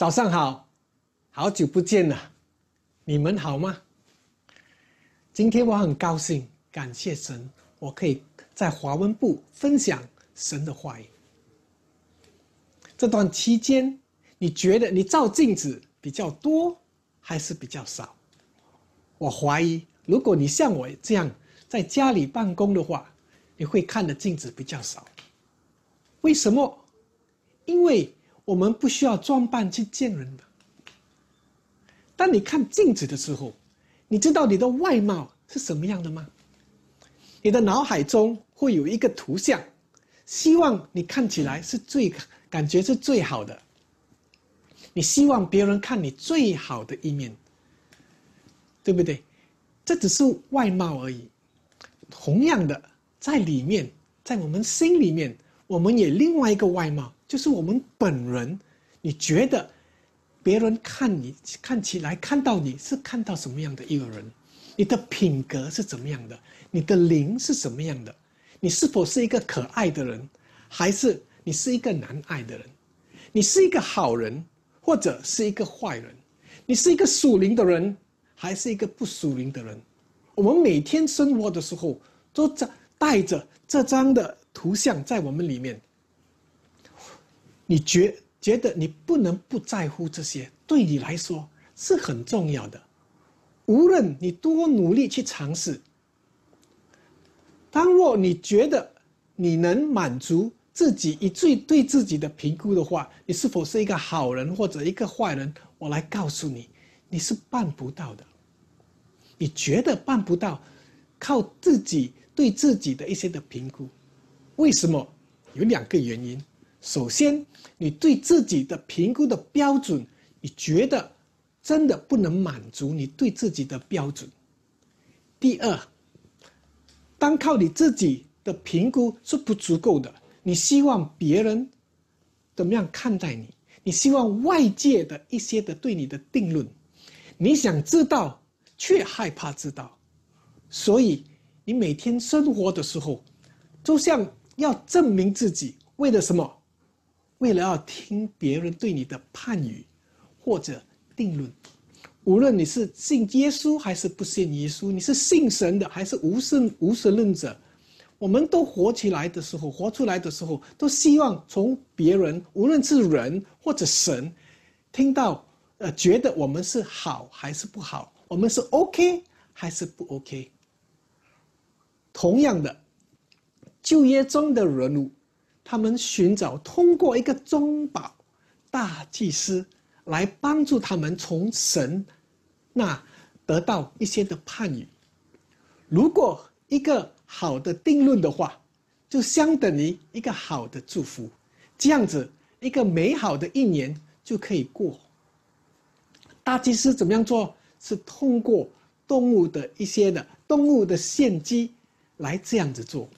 早上好，好久不见了，你们好吗？今天我很高兴，感谢神，我可以在华文部分享神的话语。这段期间，你觉得你照镜子比较多，还是比较少？我怀疑，如果你像我这样在家里办公的话，你会看的镜子比较少。为什么？因为我们不需要装扮去见人的。当你看镜子的时候，你知道你的外貌是什么样的吗？你的脑海中会有一个图像，希望你看起来是最感觉是最好的。你希望别人看你最好的一面，对不对？这只是外貌而已。同样的，在里面，在我们心里面，我们也另外一个外貌，就是我们本人。你觉得？别人看你看起来看到你是看到什么样的一个人？你的品格是怎么样的？你的灵是什么样的？你是否是一个可爱的人，还是你是一个难爱的人？你是一个好人，或者是一个坏人？你是一个属灵的人，还是一个不属灵的人？我们每天生活的时候，都在带着这张的图像在我们里面。你觉？觉得你不能不在乎这些，对你来说是很重要的。无论你多努力去尝试，当若你觉得你能满足自己以最对自己的评估的话，你是否是一个好人或者一个坏人？我来告诉你，你是办不到的。你觉得办不到，靠自己对自己的一些的评估，为什么？有两个原因。首先，你对自己的评估的标准，你觉得真的不能满足你对自己的标准。第二，单靠你自己的评估是不足够的，你希望别人怎么样看待你？你希望外界的一些的对你的定论，你想知道却害怕知道，所以你每天生活的时候，就像要证明自己，为了什么？为了要听别人对你的判语，或者定论，无论你是信耶稣还是不信耶稣，你是信神的还是无神无神论者，我们都活起来的时候，活出来的时候，都希望从别人，无论是人或者神，听到，呃，觉得我们是好还是不好，我们是 OK 还是不 OK。同样的，就业中的人物。他们寻找通过一个中保大祭司来帮助他们从神那得到一些的判语。如果一个好的定论的话，就相等于一个好的祝福，这样子一个美好的一年就可以过。大祭司怎么样做？是通过动物的一些的动物的献祭来这样子做。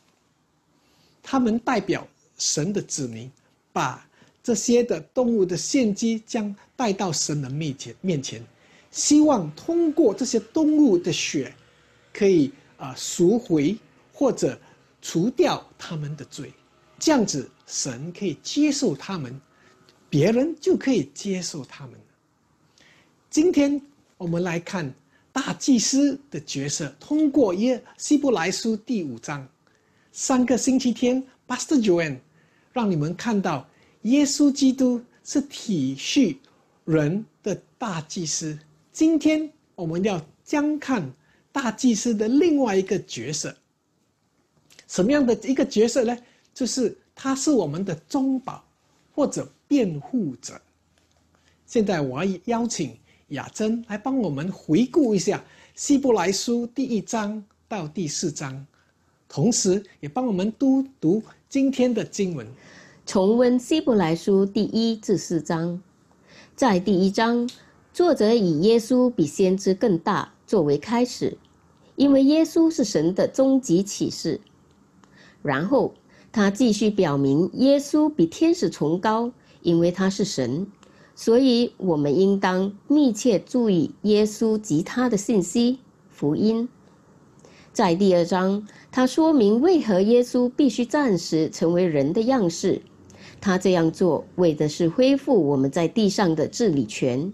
他们代表。神的子民把这些的动物的献祭将带到神的面前，面前，希望通过这些动物的血，可以啊赎回或者除掉他们的罪，这样子神可以接受他们，别人就可以接受他们。今天我们来看大祭司的角色，通过耶希伯来书第五章，三个星期天，Pastor Joan。让你们看到，耶稣基督是体恤人的大祭司。今天我们要将看大祭司的另外一个角色，什么样的一个角色呢？就是他是我们的中保或者辩护者。现在我要邀请雅珍来帮我们回顾一下《希伯来书》第一章到第四章，同时也帮我们读读。今天的经文，重温希伯来书第一至四章，在第一章，作者以耶稣比先知更大作为开始，因为耶稣是神的终极启示。然后他继续表明耶稣比天使崇高，因为他是神，所以我们应当密切注意耶稣及他的信息福音。在第二章，他说明为何耶稣必须暂时成为人的样式，他这样做为的是恢复我们在地上的治理权。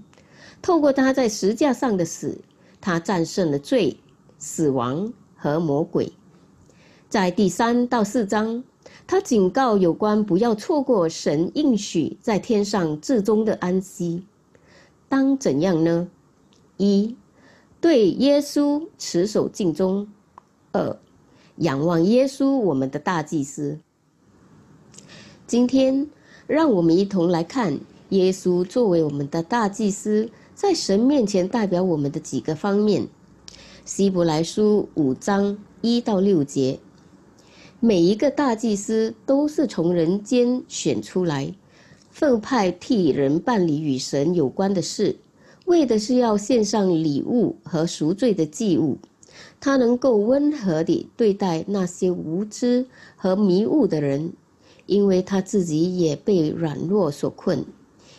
透过他在石架上的死，他战胜了罪、死亡和魔鬼。在第三到四章，他警告有关不要错过神应许在天上至终的安息。当怎样呢？一，对耶稣持守敬忠；二，仰望耶稣，我们的大祭司。今天，让我们一同来看耶稣作为我们的大祭司，在神面前代表我们的几个方面。希伯来书五章一到六节，每一个大祭司都是从人间选出来，奉派替人办理与神有关的事，为的是要献上礼物和赎罪的祭物。他能够温和地对待那些无知和迷雾的人。因为他自己也被软弱所困，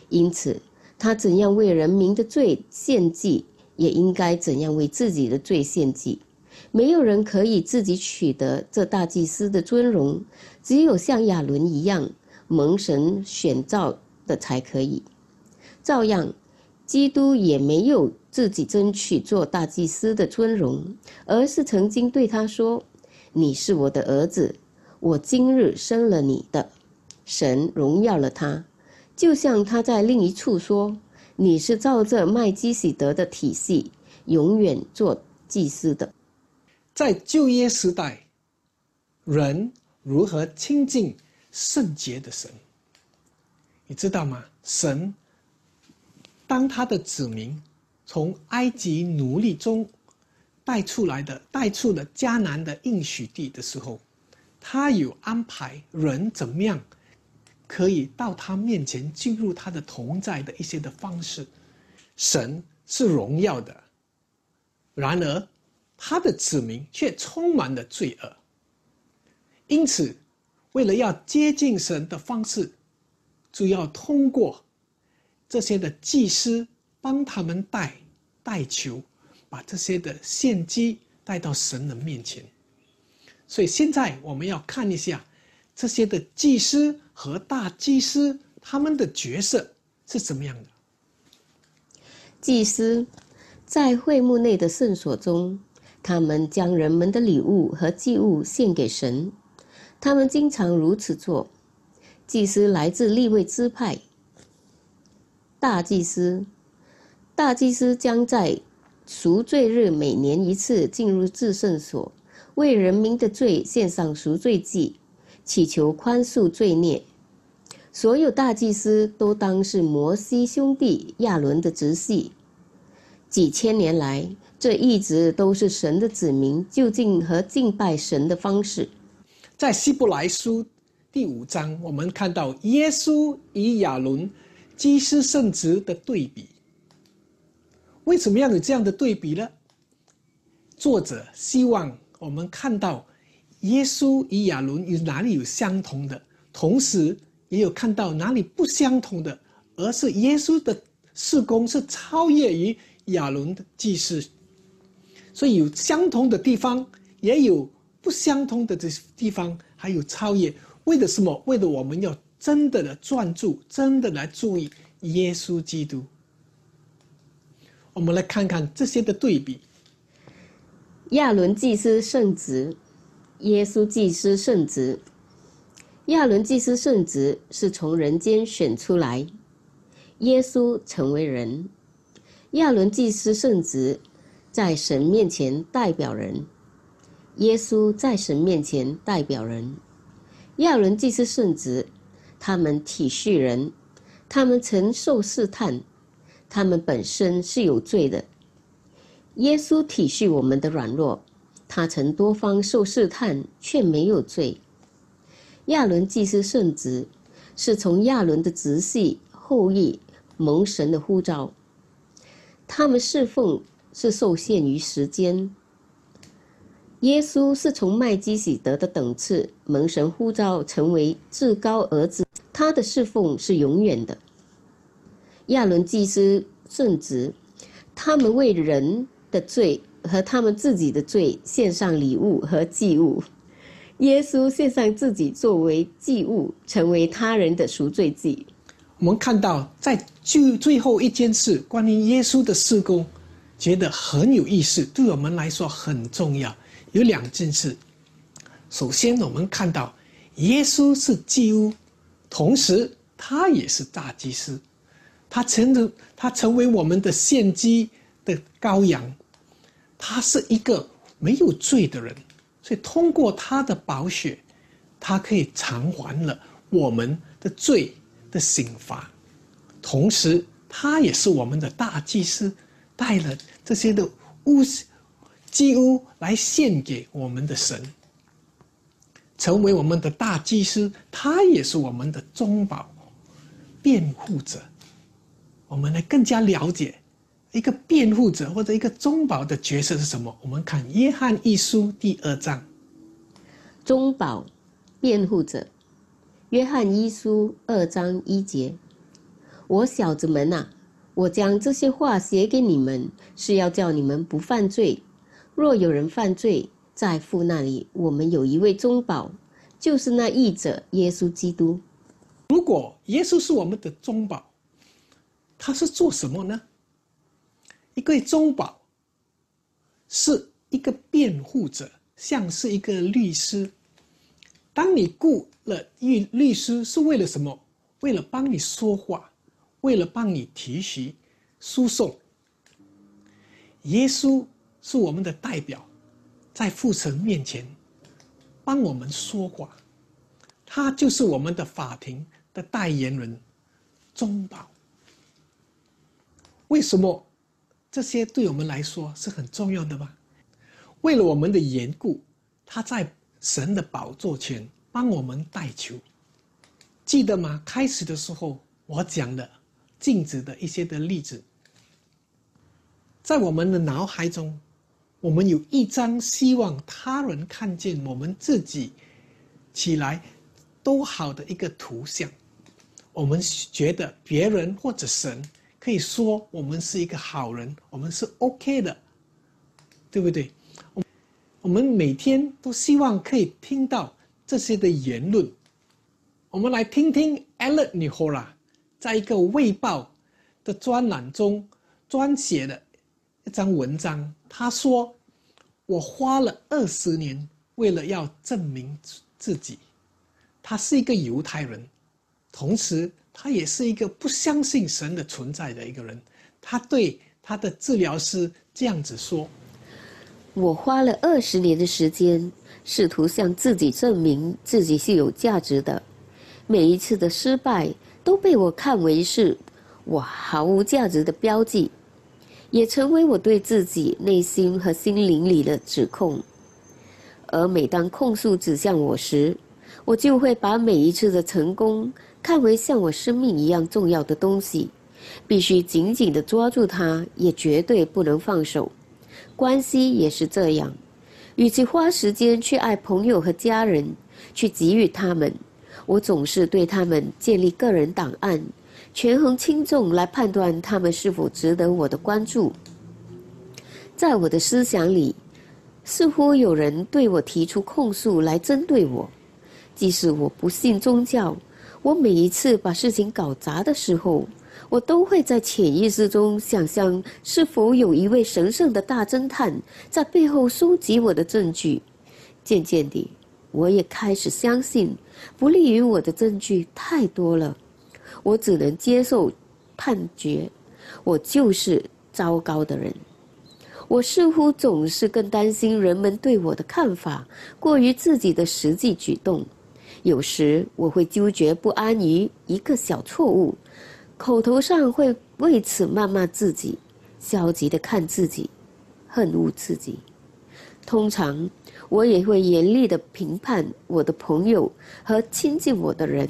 因此他怎样为人民的罪献祭，也应该怎样为自己的罪献祭。没有人可以自己取得这大祭司的尊荣，只有像亚伦一样蒙神选召的才可以。照样，基督也没有自己争取做大祭司的尊荣，而是曾经对他说：“你是我的儿子。”我今日生了你的，神荣耀了他，就像他在另一处说：“你是照着麦基喜德的体系，永远做祭司的。”在旧约时代，人如何亲近圣洁的神？你知道吗？神当他的子民从埃及奴隶中带出来的，带出了迦南的应许地的时候。他有安排人怎么样可以到他面前进入他的同在的一些的方式。神是荣耀的，然而他的子民却充满了罪恶。因此，为了要接近神的方式，就要通过这些的祭司帮他们带带球，把这些的献祭带到神的面前。所以现在我们要看一下这些的祭司和大祭司他们的角色是怎么样的。祭司在会幕内的圣所中，他们将人们的礼物和祭物献给神，他们经常如此做。祭司来自立位支派。大祭司，大祭司将在赎罪日每年一次进入至圣所。为人民的罪献上赎罪祭，祈求宽恕罪孽。所有大祭司都当是摩西兄弟亚伦的直系。几千年来，这一直都是神的子民就近和敬拜神的方式。在希伯来书第五章，我们看到耶稣与亚伦祭司圣职的对比。为什么要有这样的对比呢？作者希望。我们看到耶稣与亚伦有哪里有相同的，同时也有看到哪里不相同的，而是耶稣的事工是超越于亚伦的祭祀，所以有相同的地方，也有不相同的这地方，还有超越。为了什么？为了我们要真的来专注，真的来注意耶稣基督。我们来看看这些的对比。亚伦祭司圣职，耶稣祭司圣职。亚伦祭司圣职是从人间选出来，耶稣成为人。亚伦祭司圣职在神面前代表人，耶稣在神面前代表人。亚伦祭司圣职，他们体恤人，他们曾受试探，他们本身是有罪的。耶稣体恤我们的软弱，他曾多方受试探，却没有罪。亚伦祭司圣职，是从亚伦的直系后裔蒙神的呼召，他们侍奉是受限于时间。耶稣是从麦基喜德的等次蒙神呼召成为至高儿子，他的侍奉是永远的。亚伦祭司圣职，他们为人。的罪和他们自己的罪献上礼物和祭物，耶稣献上自己作为祭物，成为他人的赎罪祭。我们看到，在最最后一件事，关于耶稣的事工，觉得很有意思，对我们来说很重要。有两件事。首先，我们看到耶稣是祭物，同时他也是大祭司，他成了他成为我们的献祭的羔羊，他是一个没有罪的人。所以，通过他的宝血，他可以偿还了我们的罪的刑罚。同时，他也是我们的大祭司，带了这些的物祭物来献给我们的神，成为我们的大祭司。他也是我们的中保、辩护者。我们来更加了解。一个辩护者或者一个中保的角色是什么？我们看《约翰一书》第二章，中保、辩护者，《约翰一书》二章一节：“我小子们呐，我将这些话写给你们，是要叫你们不犯罪。若有人犯罪，在父那里，我们有一位中保，就是那义者耶稣基督。如果耶稣是我们的中保，他是做什么呢？”一个中保是一个辩护者，像是一个律师。当你雇了律律师，是为了什么？为了帮你说话，为了帮你提起诉讼。耶稣是我们的代表，在父神面前帮我们说话，他就是我们的法庭的代言人，中保。为什么？这些对我们来说是很重要的吧？为了我们的缘故，他在神的宝座前帮我们代求。记得吗？开始的时候我讲的镜子的一些的例子，在我们的脑海中，我们有一张希望他人看见我们自己起来都好的一个图像。我们觉得别人或者神。可以说我们是一个好人，我们是 OK 的，对不对？我我们每天都希望可以听到这些的言论。我们来听听 Ellen Nihola 在一个《卫报》的专栏中撰写的一张文章。他说：“我花了二十年，为了要证明自己。他是一个犹太人，同时。”他也是一个不相信神的存在的一个人。他对他的治疗师这样子说：“我花了二十年的时间，试图向自己证明自己是有价值的。每一次的失败都被我看为是我毫无价值的标记，也成为我对自己内心和心灵里的指控。而每当控诉指向我时，我就会把每一次的成功。”看为像我生命一样重要的东西，必须紧紧的抓住它，也绝对不能放手。关系也是这样，与其花时间去爱朋友和家人，去给予他们，我总是对他们建立个人档案，权衡轻重来判断他们是否值得我的关注。在我的思想里，似乎有人对我提出控诉来针对我，即使我不信宗教。我每一次把事情搞砸的时候，我都会在潜意识中想象是否有一位神圣的大侦探在背后收集我的证据。渐渐地，我也开始相信，不利于我的证据太多了，我只能接受判决，我就是糟糕的人。我似乎总是更担心人们对我的看法，过于自己的实际举动。有时我会纠结不安于一个小错误，口头上会为此谩骂自己，消极的看自己，恨恶自己。通常我也会严厉的评判我的朋友和亲近我的人，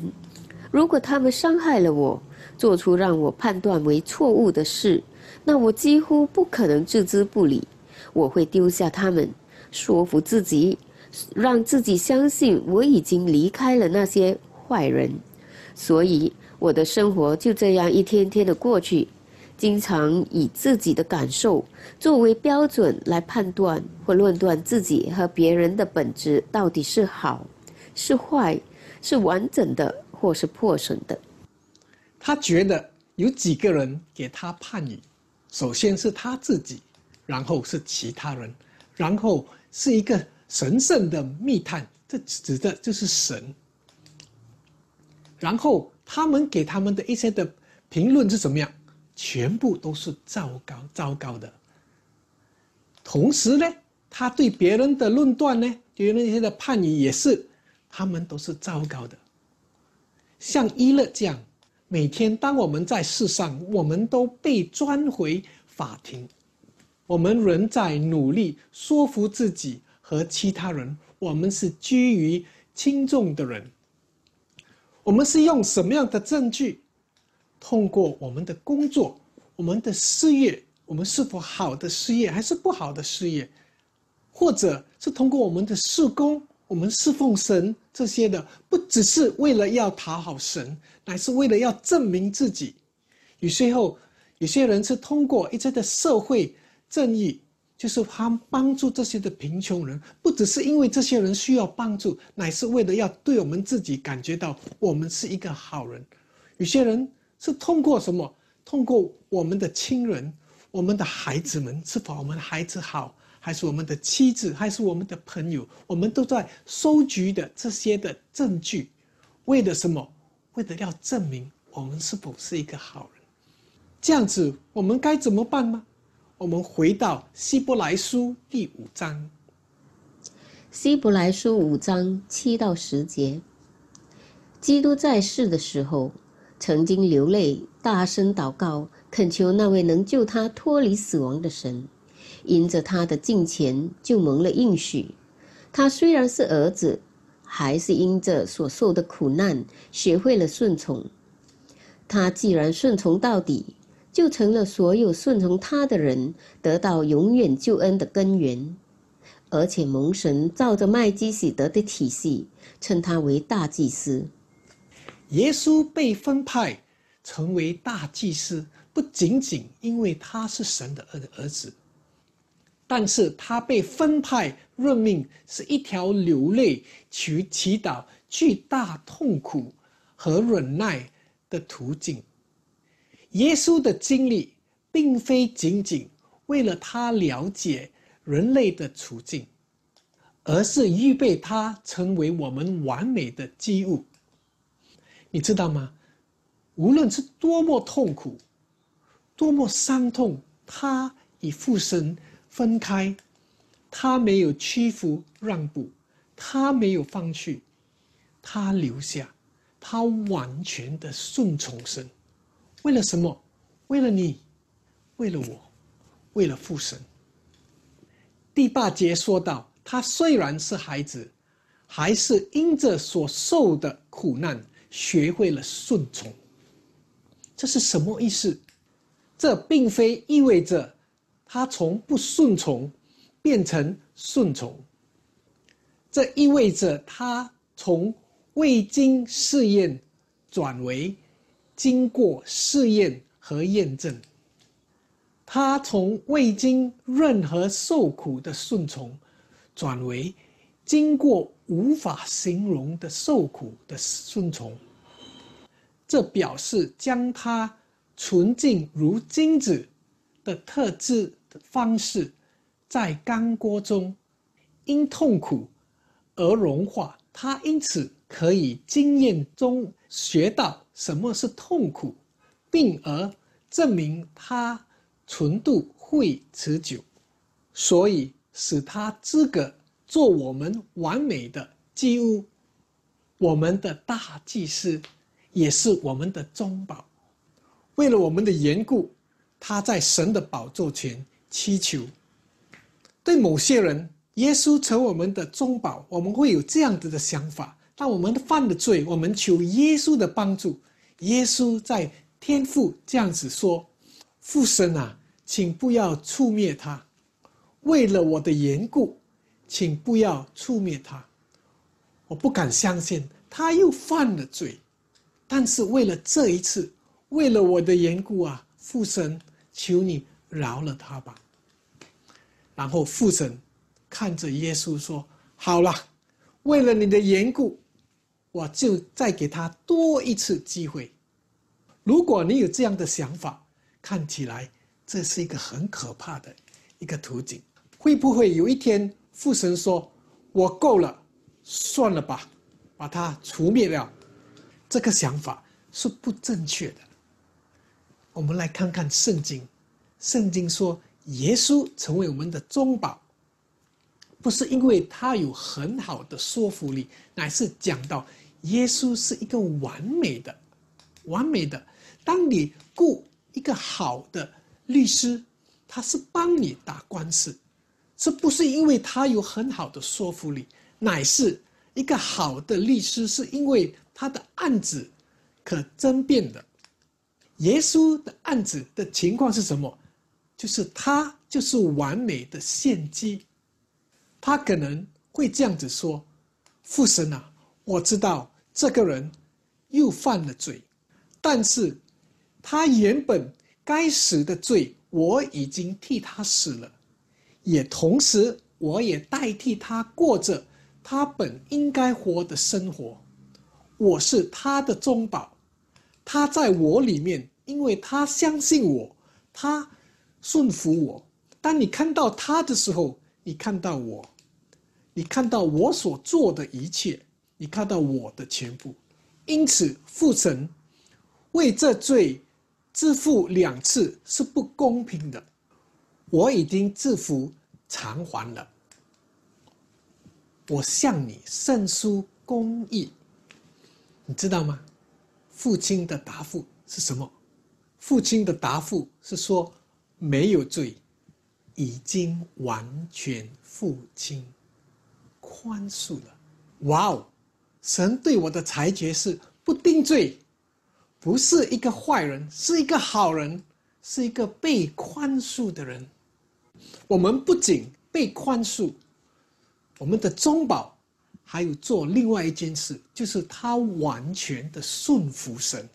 如果他们伤害了我，做出让我判断为错误的事，那我几乎不可能置之不理。我会丢下他们，说服自己。让自己相信我已经离开了那些坏人，所以我的生活就这样一天天的过去。经常以自己的感受作为标准来判断或论断自己和别人的本质到底是好、是坏、是完整的或是破损的。他觉得有几个人给他判语，首先是他自己，然后是其他人，然后是一个神圣的密探，这指的就是神。然后他们给他们的一些的评论是怎么样？全部都是糟糕、糟糕的。同时呢，他对别人的论断呢，对那些的判语也是，他们都是糟糕的。像伊勒这样，每天当我们在世上，我们都被抓回法庭，我们仍在努力说服自己和其他人，我们是居于轻重的人。我们是用什么样的证据？通过我们的工作、我们的事业，我们是否好的事业还是不好的事业，或者是通过我们的事工、我们侍奉神这些的，不只是为了要讨好神，乃是为了要证明自己。有时候，有些人是通过一些的社会正义，就是他帮助这些的贫穷人，不只是因为这些人需要帮助，乃是为了要对我们自己感觉到我们是一个好人。有些人。是通过什么？通过我们的亲人、我们的孩子们，是否我们的孩子好，还是我们的妻子，还是我们的朋友？我们都在收集的这些的证据，为了什么？为了要证明我们是否是一个好人。这样子，我们该怎么办呢？我们回到希伯来书第五章。希伯来书五章七到十节，基督在世的时候。曾经流泪，大声祷告，恳求那位能救他脱离死亡的神。因着他的敬虔，就蒙了应许。他虽然是儿子，还是因着所受的苦难，学会了顺从。他既然顺从到底，就成了所有顺从他的人得到永远救恩的根源，而且蒙神照着麦基喜德的体系，称他为大祭司。耶稣被分派成为大祭司，不仅仅因为他是神的儿儿子，但是他被分派任命是一条流泪、去祈祷、巨大痛苦和忍耐的途径。耶稣的经历并非仅仅为了他了解人类的处境，而是预备他成为我们完美的机物。你知道吗？无论是多么痛苦，多么伤痛，他与父神分开，他没有屈服让步，他没有放弃，他留下，他完全的顺从神。为了什么？为了你，为了我，为了父神。第八节说到，他虽然是孩子，还是因着所受的苦难。学会了顺从，这是什么意思？这并非意味着他从不顺从变成顺从，这意味着他从未经试验转为经过试验和验证。他从未经任何受苦的顺从，转为经过。无法形容的受苦的顺从，这表示将他纯净如金子的特质的方式，在干锅中因痛苦而融化。他因此可以经验中学到什么是痛苦，并而证明它纯度会持久，所以使他资格。做我们完美的祭物，我们的大祭司也是我们的中保。为了我们的缘故，他在神的宝座前祈求。对某些人，耶稣成我们的中保，我们会有这样子的想法：当我们犯了罪，我们求耶稣的帮助。耶稣在天父这样子说：“父神啊，请不要触灭他，为了我的缘故。”请不要触灭他，我不敢相信他又犯了罪，但是为了这一次，为了我的缘故啊，父神，求你饶了他吧。”然后父神看着耶稣说：“好了，为了你的缘故，我就再给他多一次机会。如果你有这样的想法，看起来这是一个很可怕的一个途径。会不会有一天父神说：‘我够了，算了吧，把他除灭了’？这个想法是不正确的。我们来看看圣经，圣经说耶稣成为我们的中保。”不是因为他有很好的说服力，乃是讲到耶稣是一个完美的、完美的。当你雇一个好的律师，他是帮你打官司，这不是因为他有很好的说服力，乃是一个好的律师是因为他的案子可争辩的。耶稣的案子的情况是什么？就是他就是完美的献祭。他可能会这样子说：“父神啊，我知道这个人又犯了罪，但是他原本该死的罪，我已经替他死了，也同时我也代替他过着他本应该活的生活。我是他的中保，他在我里面，因为他相信我，他顺服我。当你看到他的时候。”你看到我，你看到我所做的一切，你看到我的全部，因此父神为这罪自付两次是不公平的。我已经自负偿还了，我向你申诉公义，你知道吗？父亲的答复是什么？父亲的答复是说没有罪。已经完全付清，宽恕了。哇哦！神对我的裁决是不定罪，不是一个坏人，是一个好人，是一个被宽恕的人。我们不仅被宽恕，我们的中保还有做另外一件事，就是他完全的顺服神。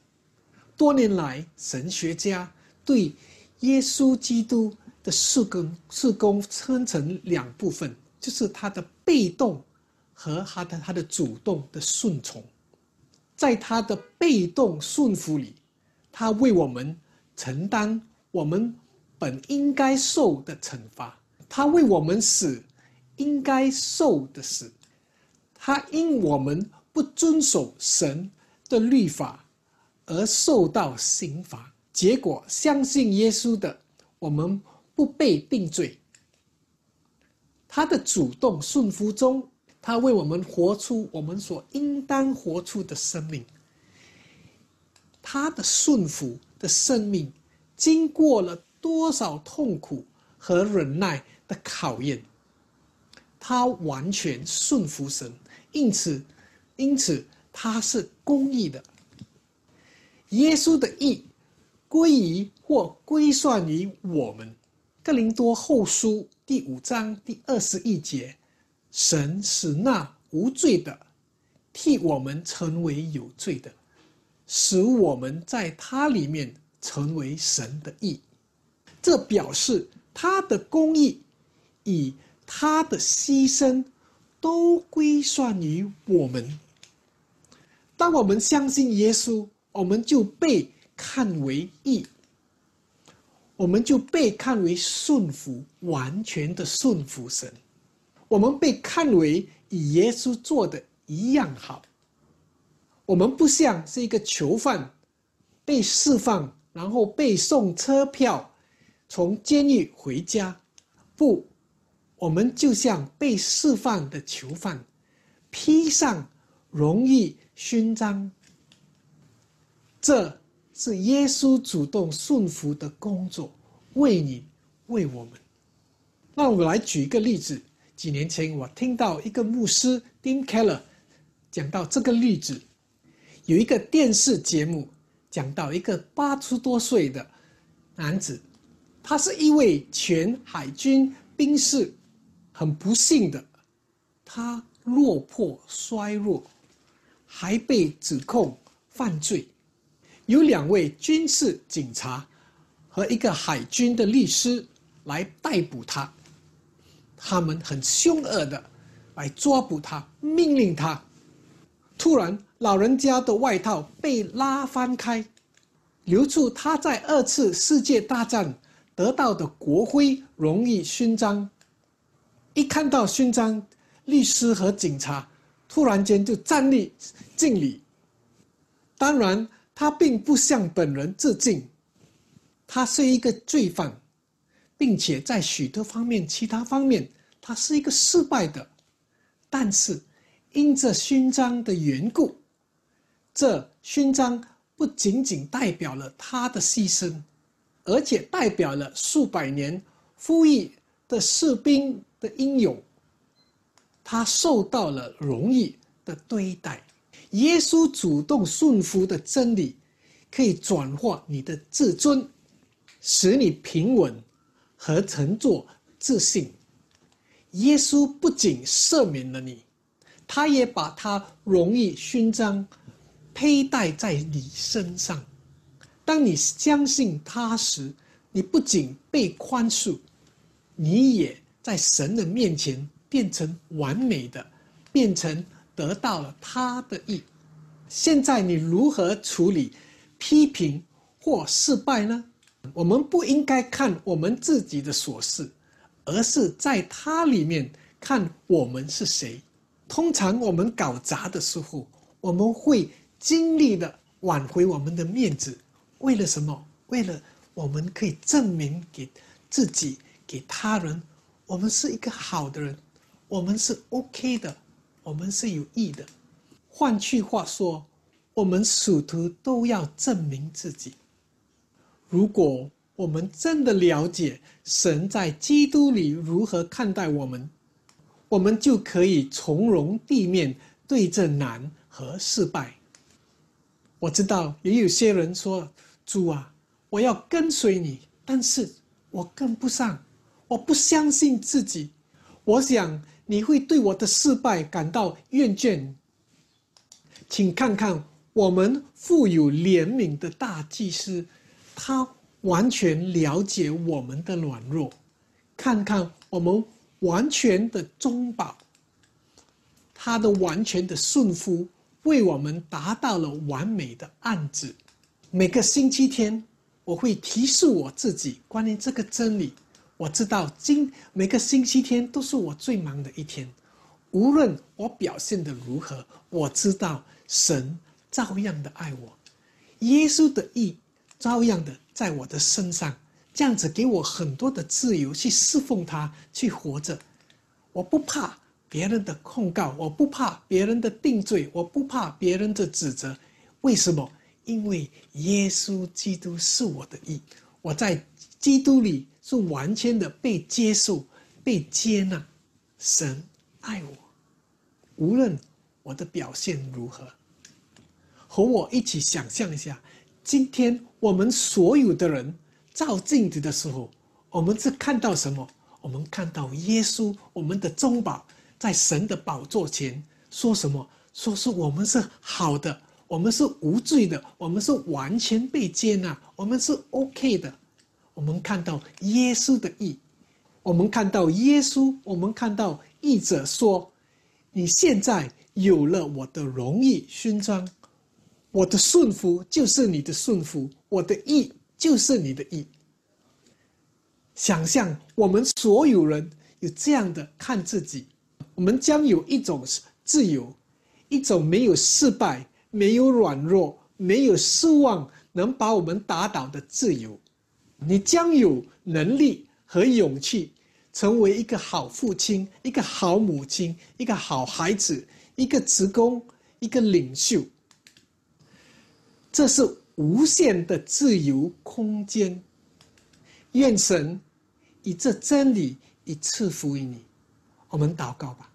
多年来，神学家对耶稣基督。的四工四工分成两部分，就是他的被动和他的他的主动的顺从。在他的被动顺服里，他为我们承担我们本应该受的惩罚，他为我们死应该受的死，他因我们不遵守神的律法而受到刑罚。结果相信耶稣的我们。不被定罪，他的主动顺服中，他为我们活出我们所应当活出的生命。他的顺服的生命，经过了多少痛苦和忍耐的考验，他完全顺服神，因此，因此他是公义的。耶稣的义归于或归算于我们。哥林多后书第五章第二十一节，神使那无罪的替我们成为有罪的，使我们在他里面成为神的义。这表示他的公义以他的牺牲都归算于我们。当我们相信耶稣，我们就被看为义。我们就被看为顺服，完全的顺服神。我们被看为与耶稣做的一样好。我们不像是一个囚犯，被释放，然后被送车票，从监狱回家。不，我们就像被释放的囚犯，披上荣誉勋章。这。是耶稣主动顺服的工作，为你，为我们。那我来举一个例子。几年前，我听到一个牧师 Tim Keller 讲到这个例子：有一个电视节目讲到一个八十多岁的男子，他是一位前海军兵士，很不幸的，他落魄衰弱，还被指控犯罪。有两位军事警察和一个海军的律师来逮捕他。他们很凶恶的来抓捕他，命令他。突然，老人家的外套被拉翻开，流出他在二次世界大战得到的国徽荣誉勋章。一看到勋章，律师和警察突然间就站立敬礼。当然，他并不向本人致敬，他是一个罪犯，并且在许多方面、其他方面，他是一个失败的。但是，因着勋章的缘故，这勋章不仅仅代表了他的牺牲，而且代表了数百年服役的士兵的英勇。他受到了荣誉的对待。耶稣主动顺服的真理，可以转化你的自尊，使你平稳和乘坐自信。耶稣不仅赦免了你。他也把他荣誉勋章佩戴在你身上。当你相信他时，你不仅被宽恕，你也在神的面前变成完美的，变成得到了他的意。现在你如何处理批评或失败呢？我们不应该看我们自己的琐事，而是在他里面看我们是谁。通常我们搞砸的时候，我们会尽力的挽回我们的面子，为了什么？为了我们可以证明给自己、给他人，我们是一个好的人，我们是 OK 的，我们是有益的。换句话说，我们属徒都要证明自己。如果我们真的了解神在基督里如何看待我们，我们就可以从容地面对着难和失败。我知道也有些人说：“主啊，我要跟随你，但是我跟不上，我不相信自己。我想你会对我的失败感到厌倦。”请看看我们富有怜悯的大祭司，他完全了解我们的软弱。看看我们。完全的中保，他的完全的顺服，为我们达到了完美的案子。每个星期天，我会提示我自己关于这个真理。我知道今每个星期天都是我最忙的一天，无论我表现的如何，我知道神照样的爱我，耶稣的意照样的在我的身上。这样子给我很多的自由去侍奉他，去活着。我不怕别人的控告，我不怕别人的定罪，我不怕别人的指责。为什么？因为耶稣基督是我的义，我在基督里是完全的被接受、被接纳。神爱我，无论我的表现如何。和我一起想象一下，今天我们所有的人。照镜子的时候，我们是看到什么？我们看到耶稣，我们的中保，在神的宝座前说什么？说是我们是好的，我们是无罪的，我们是完全被接纳，我们是 OK 的。我们看到耶稣的义，我们看到耶稣，我们看到义者说：“你现在有了我的荣誉勋章，我的顺服就是你的顺服，我的义。”就是你的意。想象我们所有人有这样的看自己，我们将有一种自由，一种没有失败、没有软弱、没有失望能把我们打倒的自由。你将有能力和勇气，成为一个好父亲、一个好母亲、一个好孩子、一个职工、一个领袖。这是。无限的自由空间，愿神以这真理以赐福于你。我们祷告吧。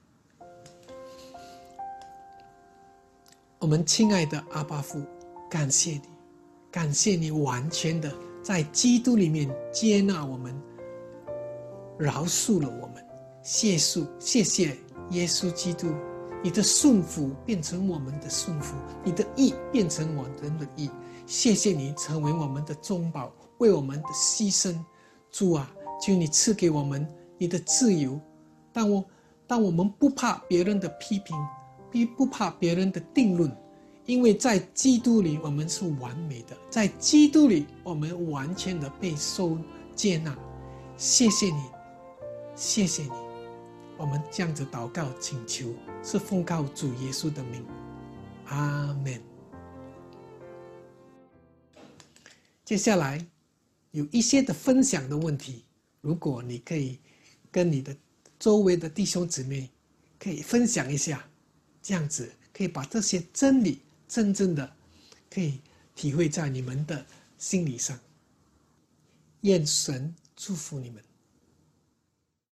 我们亲爱的阿巴父，感谢你，感谢你完全的在基督里面接纳我们，饶恕了我们。谢稣，谢谢耶稣基督，你的顺服变成我们的顺服，你的义变成我们的义。谢谢你成为我们的中保，为我们的牺牲。主啊，求你赐给我们你的自由。当我当我们不怕别人的批评，不不怕别人的定论，因为在基督里我们是完美的，在基督里我们完全的被受接纳。谢谢你，谢谢你。我们这样子祷告请求，是奉告主耶稣的名，阿门。接下来有一些的分享的问题，如果你可以跟你的周围的弟兄姊妹可以分享一下，这样子可以把这些真理真正的可以体会在你们的心理上。愿神祝福你们。